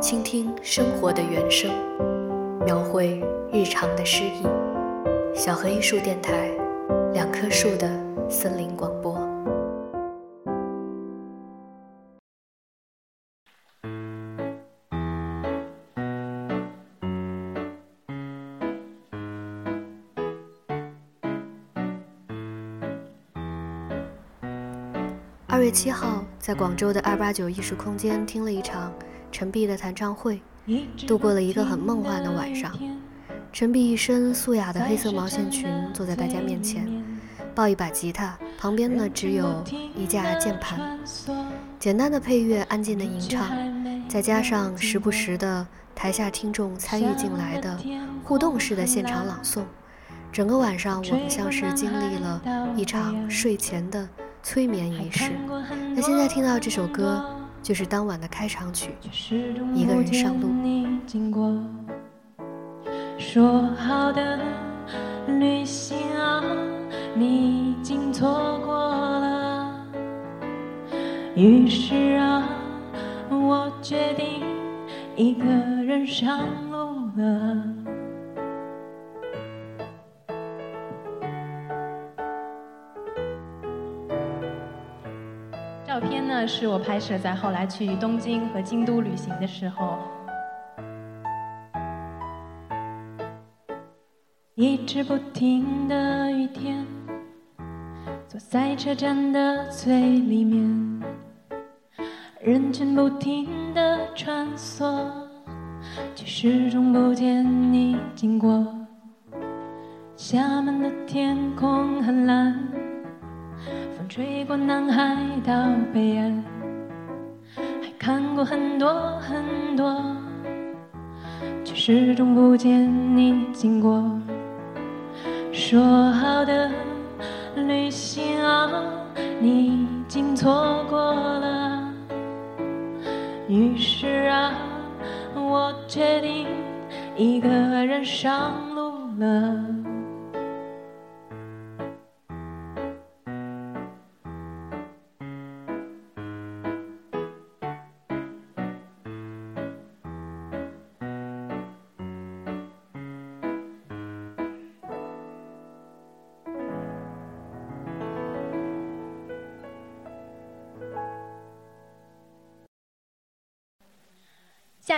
倾听生活的原声，描绘日常的诗意。小河艺术电台，两棵树的森林广播。月七号，在广州的二八九艺术空间听了一场陈碧的弹唱会，度过了一个很梦幻的晚上。陈碧一身素雅的黑色毛线裙，坐在大家面前，抱一把吉他，旁边呢只有一架键盘，简单的配乐，安静的吟唱，再加上时不时的台下听众参与进来的互动式的现场朗诵，整个晚上我们像是经历了一场睡前的催眠仪式。那现在听到这首歌，就是当晚的开场曲，《一个人上路》。说好的旅行啊，你已经错过了。于是啊，我决定一个人上路了。片呢，是我拍摄在后来去东京和京都旅行的时候。一直不停的雨天，坐在车站的最里面，人群不停的穿梭，却始终不见你经过。厦门的天空很蓝，吹过南海到北岸，还看过很多很多，却始终不见你经过。说好的旅行啊，你已经错过了。于是啊，我决定一个人上路了。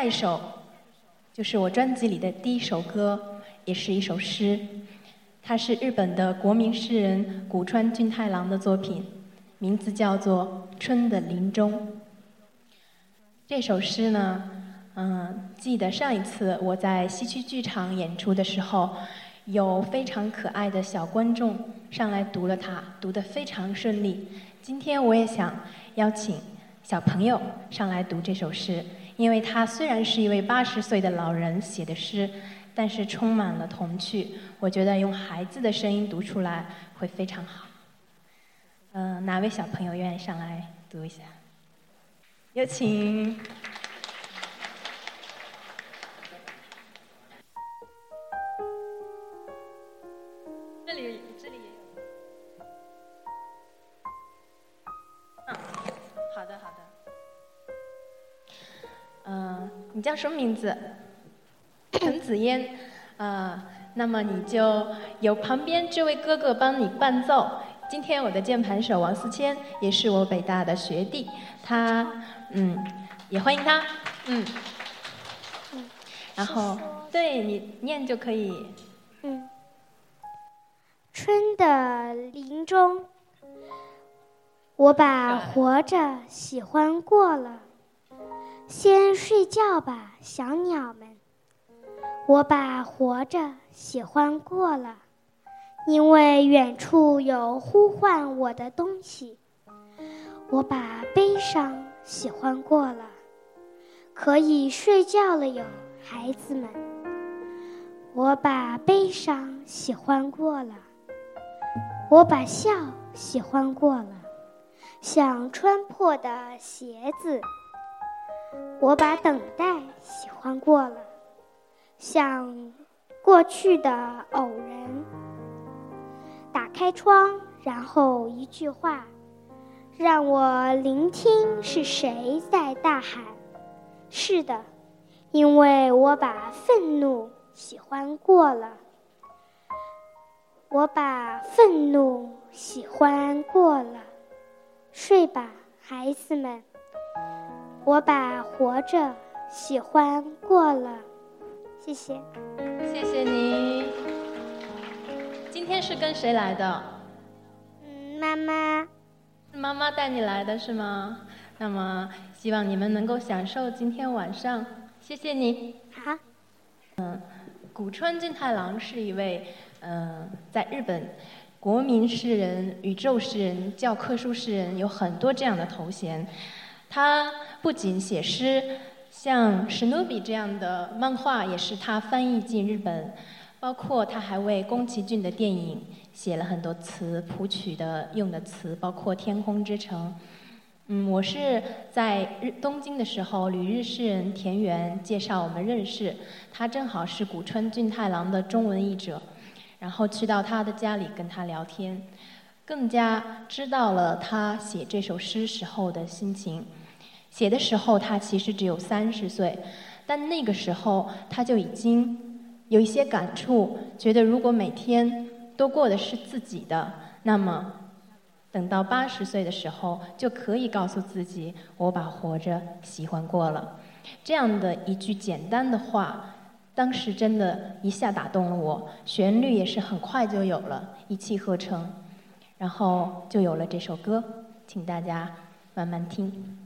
下一首就是我专辑里的第一首歌，也是一首诗。它是日本的国民诗人古川俊太郎的作品，名字叫做《春的林中》。这首诗呢，嗯，记得上一次我在西区剧场演出的时候，有非常可爱的小观众上来读了它，读得非常顺利。今天我也想邀请小朋友上来读这首诗。因为他虽然是一位八十岁的老人写的诗，但是充满了童趣。我觉得用孩子的声音读出来会非常好。嗯，哪位小朋友愿意上来读一下？有请。你叫什么名字？陈子嫣。啊，那么你就由旁边这位哥哥帮你伴奏。今天我的键盘手王思谦也是我北大的学弟，他嗯，也欢迎他。嗯。然后，对你念就可以。嗯。春的林中，我把活着喜欢过了。先睡觉吧，小鸟们。我把活着喜欢过了，因为远处有呼唤我的东西。我把悲伤喜欢过了，可以睡觉了哟，孩子们。我把悲伤喜欢过了，我把笑喜欢过了，像穿破的鞋子。我把等待喜欢过了，像过去的偶然。打开窗，然后一句话，让我聆听是谁在大喊。是的，因为我把愤怒喜欢过了。我把愤怒喜欢过了。睡吧，孩子们。我把活着喜欢过了，谢谢，谢谢你。今天是跟谁来的？嗯，妈妈。妈妈带你来的是吗？那么希望你们能够享受今天晚上。谢谢你。好。嗯，古川俊太郎是一位嗯，在日本国民诗人、宇宙诗人、教科书诗人，有很多这样的头衔。他不仅写诗，像史努比这样的漫画也是他翻译进日本，包括他还为宫崎骏的电影写了很多词谱曲的用的词，包括《天空之城》。嗯，我是在日东京的时候，旅日诗人田园介绍我们认识，他正好是古川俊太郎的中文译者，然后去到他的家里跟他聊天，更加知道了他写这首诗时候的心情。写的时候，他其实只有三十岁，但那个时候他就已经有一些感触，觉得如果每天都过的是自己的，那么等到八十岁的时候，就可以告诉自己，我把活着喜欢过了。这样的一句简单的话，当时真的一下打动了我，旋律也是很快就有了，一气呵成，然后就有了这首歌，请大家慢慢听。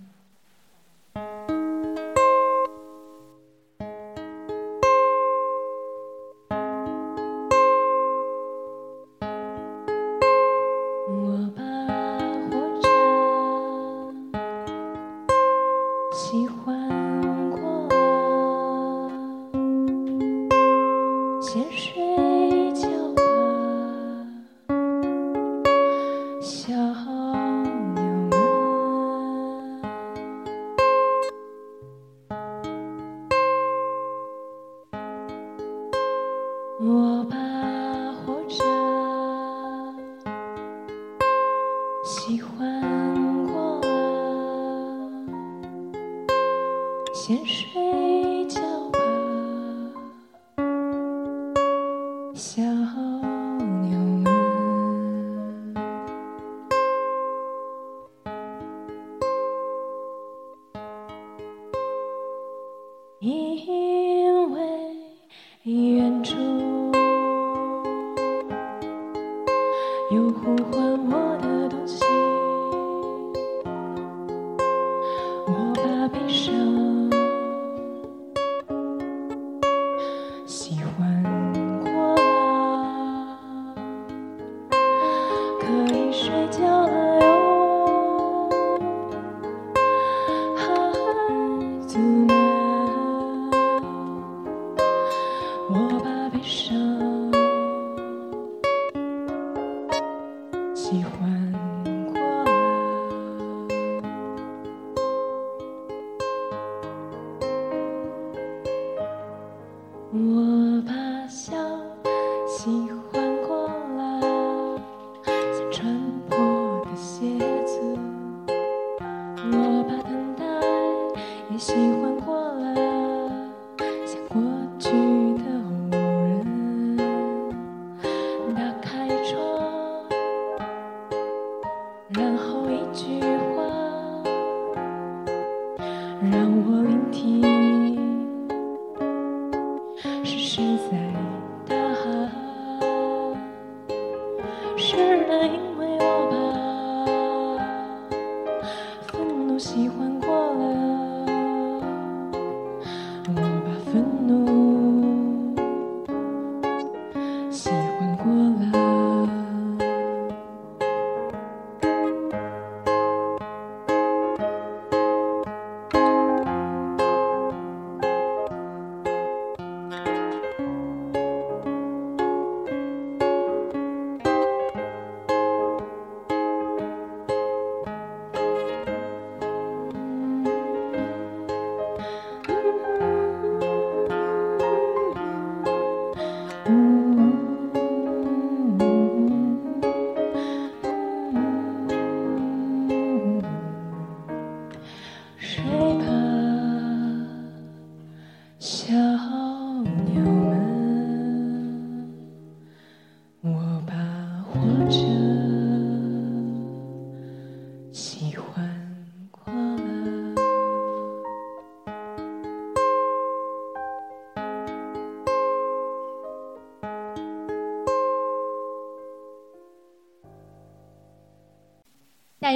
又呼唤我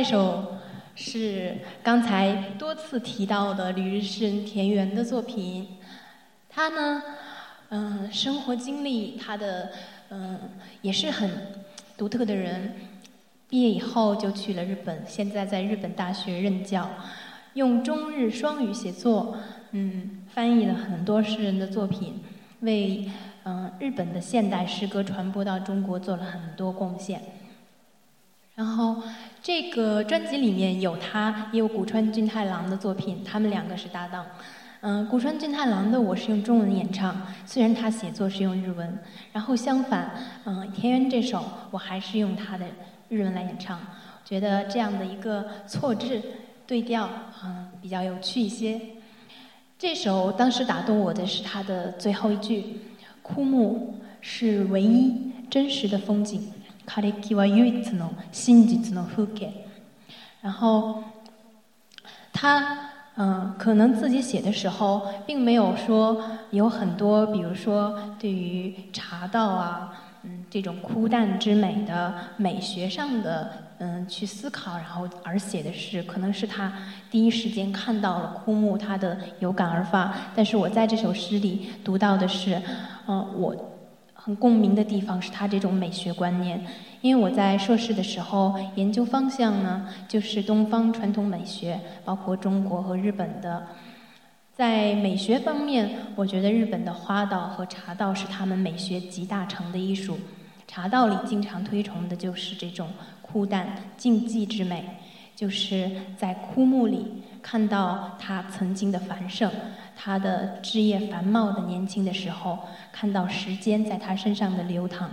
一首是刚才多次提到的旅日诗人田园的作品。他呢，嗯，生活经历，他的嗯也是很独特的人。毕业以后就去了日本，现在在日本大学任教，用中日双语写作，嗯，翻译了很多诗人的作品，为嗯日本的现代诗歌传播到中国做了很多贡献。然后。这个专辑里面有他，也有古川俊太郎的作品，他们两个是搭档。嗯，古川俊太郎的我是用中文演唱，虽然他写作是用日文。然后相反，嗯，田园这首我还是用他的日文来演唱，觉得这样的一个错置对调，嗯，比较有趣一些。这首当时打动我的是他的最后一句：“枯木是唯一真实的风景。”枯木は唯一の真実の風景。然后，他嗯，可能自己写的时候，并没有说有很多，比如说对于茶道啊，嗯，这种枯淡之美的美学上的嗯去思考，然后而写的是，可能是他第一时间看到了枯木，他的有感而发。但是我在这首诗里读到的是，嗯，我。 很共鸣的地方是他这种美学观念，因为我在硕士的时候研究方向呢，就是东方传统美学，包括中国和日本的。在美学方面，我觉得日本的花道和茶道是他们美学集大成的艺术。茶道里经常推崇的就是这种枯淡静寂之美，就是在枯木里看到它曾经的繁盛。他的枝叶繁茂的年轻的时候，看到时间在他身上的流淌。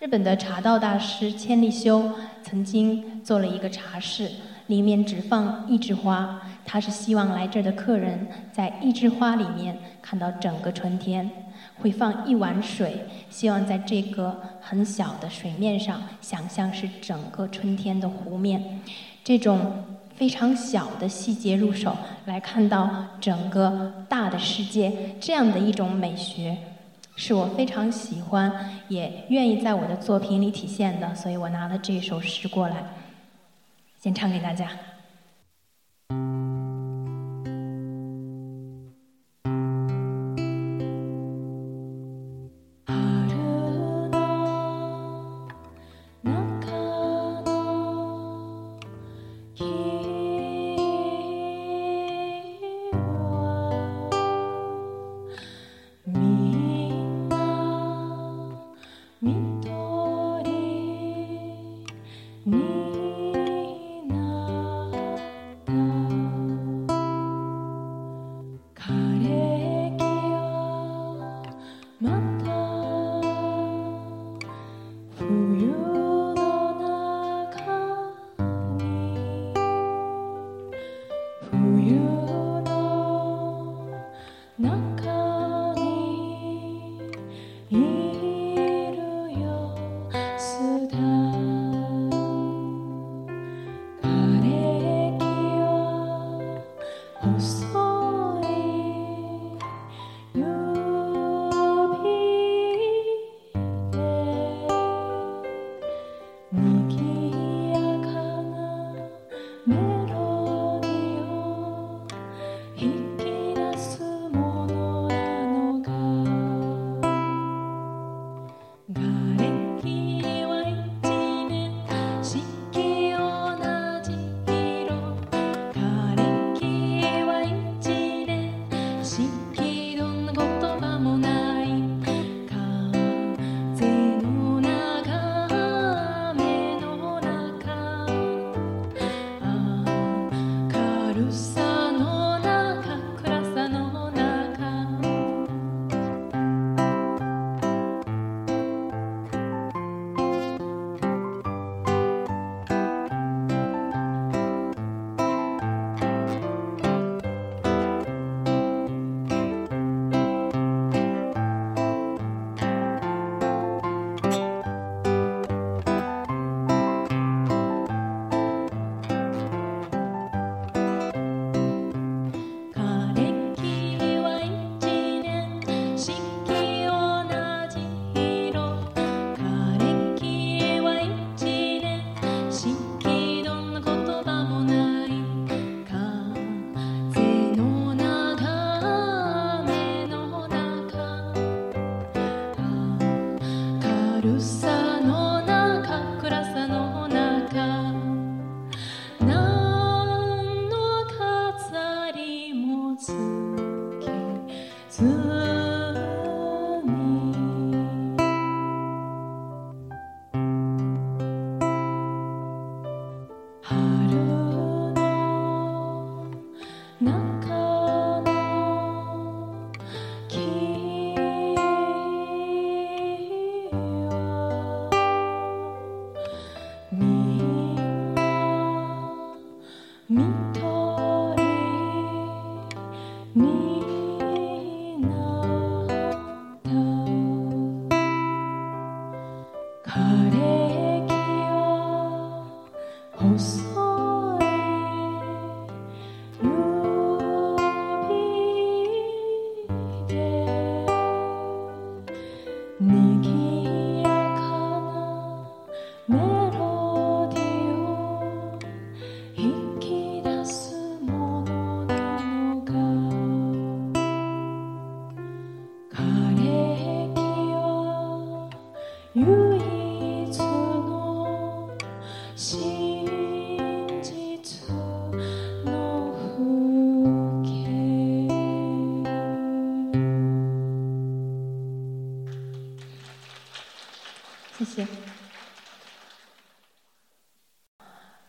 日本的茶道大师千利休曾经做了一个茶室，里面只放一枝花，他是希望来这儿的客人在一枝花里面看到整个春天。会放一碗水，希望在这个很小的水面上想象是整个春天的湖面。这种。非常小的细节入手，来看到整个大的世界，这样的一种美学，是我非常喜欢，也愿意在我的作品里体现的，所以我拿了这首诗过来，先唱给大家。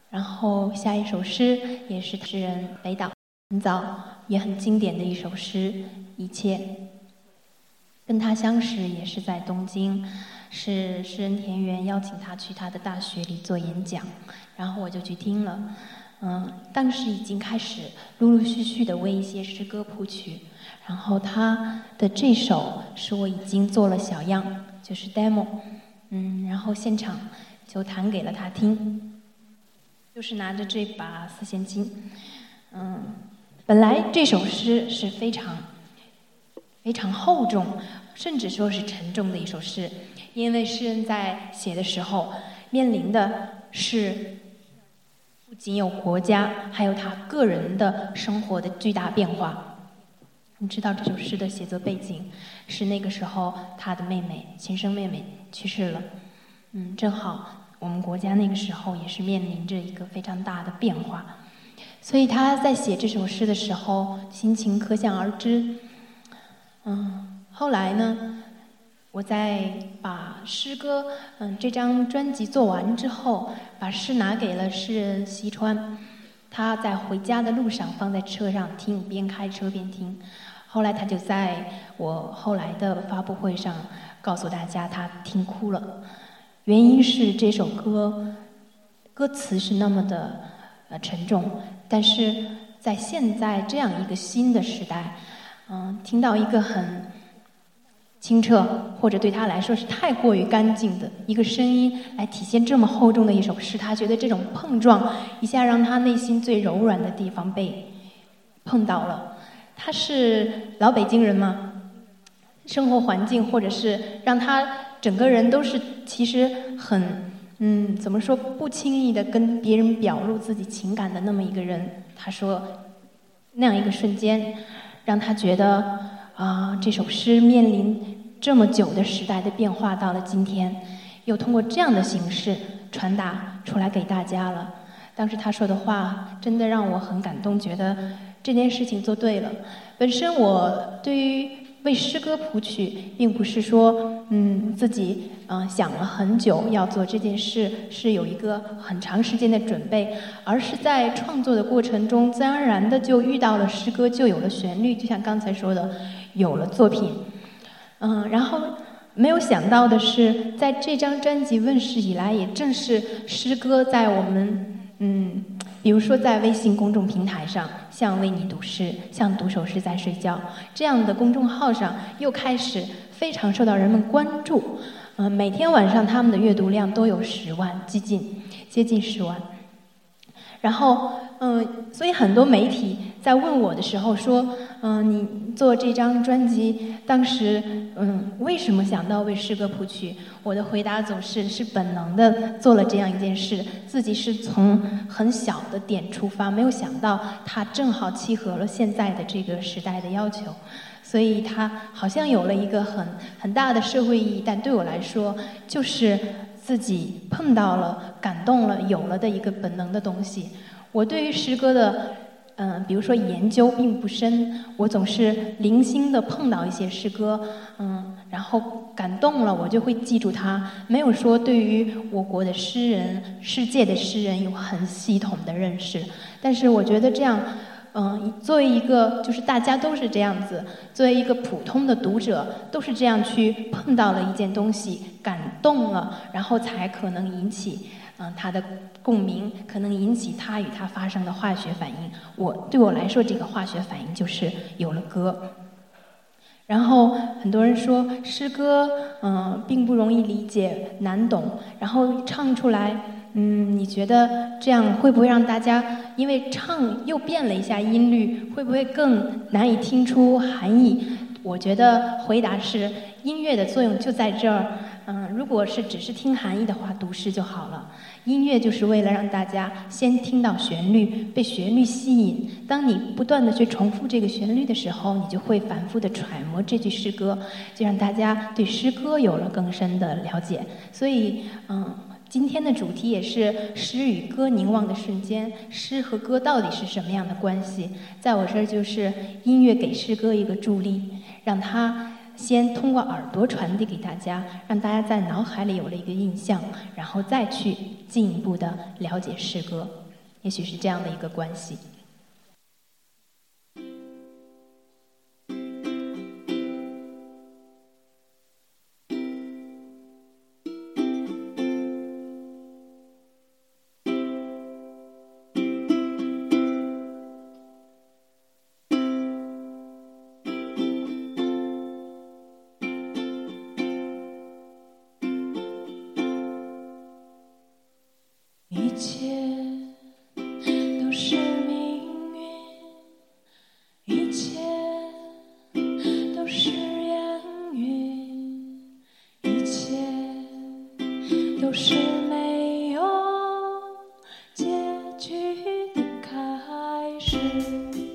然后下一首诗也是诗人北岛很早也很经典的一首诗，《一切》。跟他相识也是在东京，是诗人田园邀请他去他的大学里做演讲，然后我就去听了。嗯，当时已经开始陆陆续续的为一些诗歌谱曲，然后他的这首是我已经做了小样，就是 demo。嗯，然后现场就弹给了他听。就是拿着这把四弦琴，嗯，本来这首诗是非常非常厚重，甚至说是沉重的一首诗，因为诗人在写的时候面临的是不仅有国家，还有他个人的生活的巨大变化。你知道这首诗的写作背景是那个时候他的妹妹亲生妹妹去世了，嗯，正好。我们国家那个时候也是面临着一个非常大的变化，所以他在写这首诗的时候，心情可想而知。嗯，后来呢，我在把诗歌嗯这张专辑做完之后，把诗拿给了诗人西川，他在回家的路上放在车上听，边开车边听。后来他就在我后来的发布会上告诉大家，他听哭了。原因是这首歌歌词是那么的呃沉重，但是在现在这样一个新的时代，嗯，听到一个很清澈或者对他来说是太过于干净的一个声音来体现这么厚重的一首诗，他觉得这种碰撞一下让他内心最柔软的地方被碰到了。他是老北京人吗？生活环境或者是让他。整个人都是其实很嗯，怎么说不轻易的跟别人表露自己情感的那么一个人。他说，那样一个瞬间，让他觉得啊，这首诗面临这么久的时代的变化，到了今天，又通过这样的形式传达出来给大家了。当时他说的话，真的让我很感动，觉得这件事情做对了。本身我对于。为诗歌谱曲，并不是说，嗯，自己嗯想了很久要做这件事，是有一个很长时间的准备，而是在创作的过程中，自然而然的就遇到了诗歌，就有了旋律，就像刚才说的，有了作品。嗯，然后没有想到的是，在这张专辑问世以来，也正是诗歌在我们。嗯，比如说在微信公众平台上，像为你读诗，像读首诗在睡觉这样的公众号上，又开始非常受到人们关注。嗯，每天晚上他们的阅读量都有十万，接近接近十万。然后，嗯，所以很多媒体在问我的时候说，嗯，你做这张专辑，当时，嗯，为什么想到为诗歌谱曲？我的回答总是是本能的做了这样一件事，自己是从很小的点出发，没有想到它正好契合了现在的这个时代的要求。所以它好像有了一个很很大的社会意义。但对我来说，就是自己碰到了、感动了、有了的一个本能的东西。我对于诗歌的，嗯，比如说研究并不深，我总是零星的碰到一些诗歌，嗯，然后感动了，我就会记住它。没有说对于我国的诗人、世界的诗人有很系统的认识。但是我觉得这样，嗯，作为一个就是大家都是这样子，作为一个普通的读者，都是这样去碰到了一件东西，感动了，然后才可能引起。嗯，他的共鸣可能引起他与他发生的化学反应。我对我来说，这个化学反应就是有了歌。然后很多人说诗歌，嗯，并不容易理解，难懂。然后唱出来，嗯，你觉得这样会不会让大家因为唱又变了一下音律，会不会更难以听出含义？我觉得回答是，音乐的作用就在这儿。嗯，如果是只是听含义的话，读诗就好了。音乐就是为了让大家先听到旋律，被旋律吸引。当你不断的去重复这个旋律的时候，你就会反复的揣摩这句诗歌，就让大家对诗歌有了更深的了解。所以，嗯，今天的主题也是诗与歌凝望的瞬间。诗和歌到底是什么样的关系？在我这儿就是音乐给诗歌一个助力，让它。先通过耳朵传递给大家，让大家在脑海里有了一个印象，然后再去进一步的了解诗歌，也许是这样的一个关系。Thank you.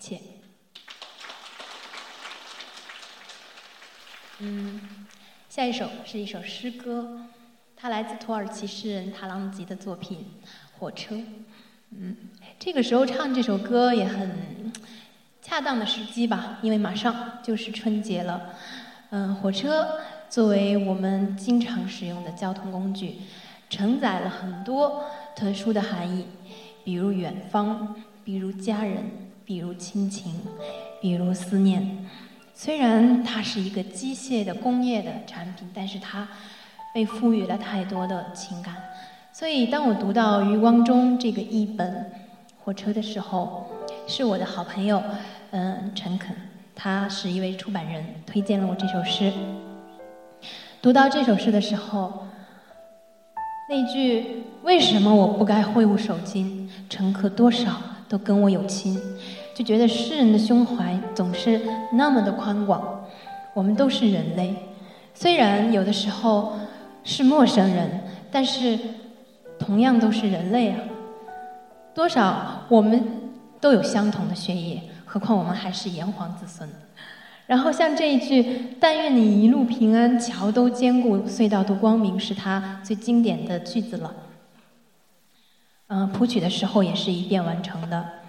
切。嗯，下一首是一首诗歌，它来自土耳其诗人塔朗吉的作品《火车》。嗯，这个时候唱这首歌也很恰当的时机吧，因为马上就是春节了。嗯，火车作为我们经常使用的交通工具，承载了很多特殊的含义，比如远方，比如家人。比如亲情，比如思念。虽然它是一个机械的工业的产品，但是它被赋予了太多的情感。所以，当我读到余光中这个译本《火车》的时候，是我的好朋友，嗯，陈肯，他是一位出版人，推荐了我这首诗。读到这首诗的时候，那句“为什么我不该挥舞手巾？乘客多少都跟我有亲。”就觉得诗人的胸怀总是那么的宽广。我们都是人类，虽然有的时候是陌生人，但是同样都是人类啊。多少我们都有相同的血液，何况我们还是炎黄子孙。然后像这一句“但愿你一路平安，桥都坚固，隧道都光明”，是他最经典的句子了。嗯，谱曲的时候也是一遍完成的。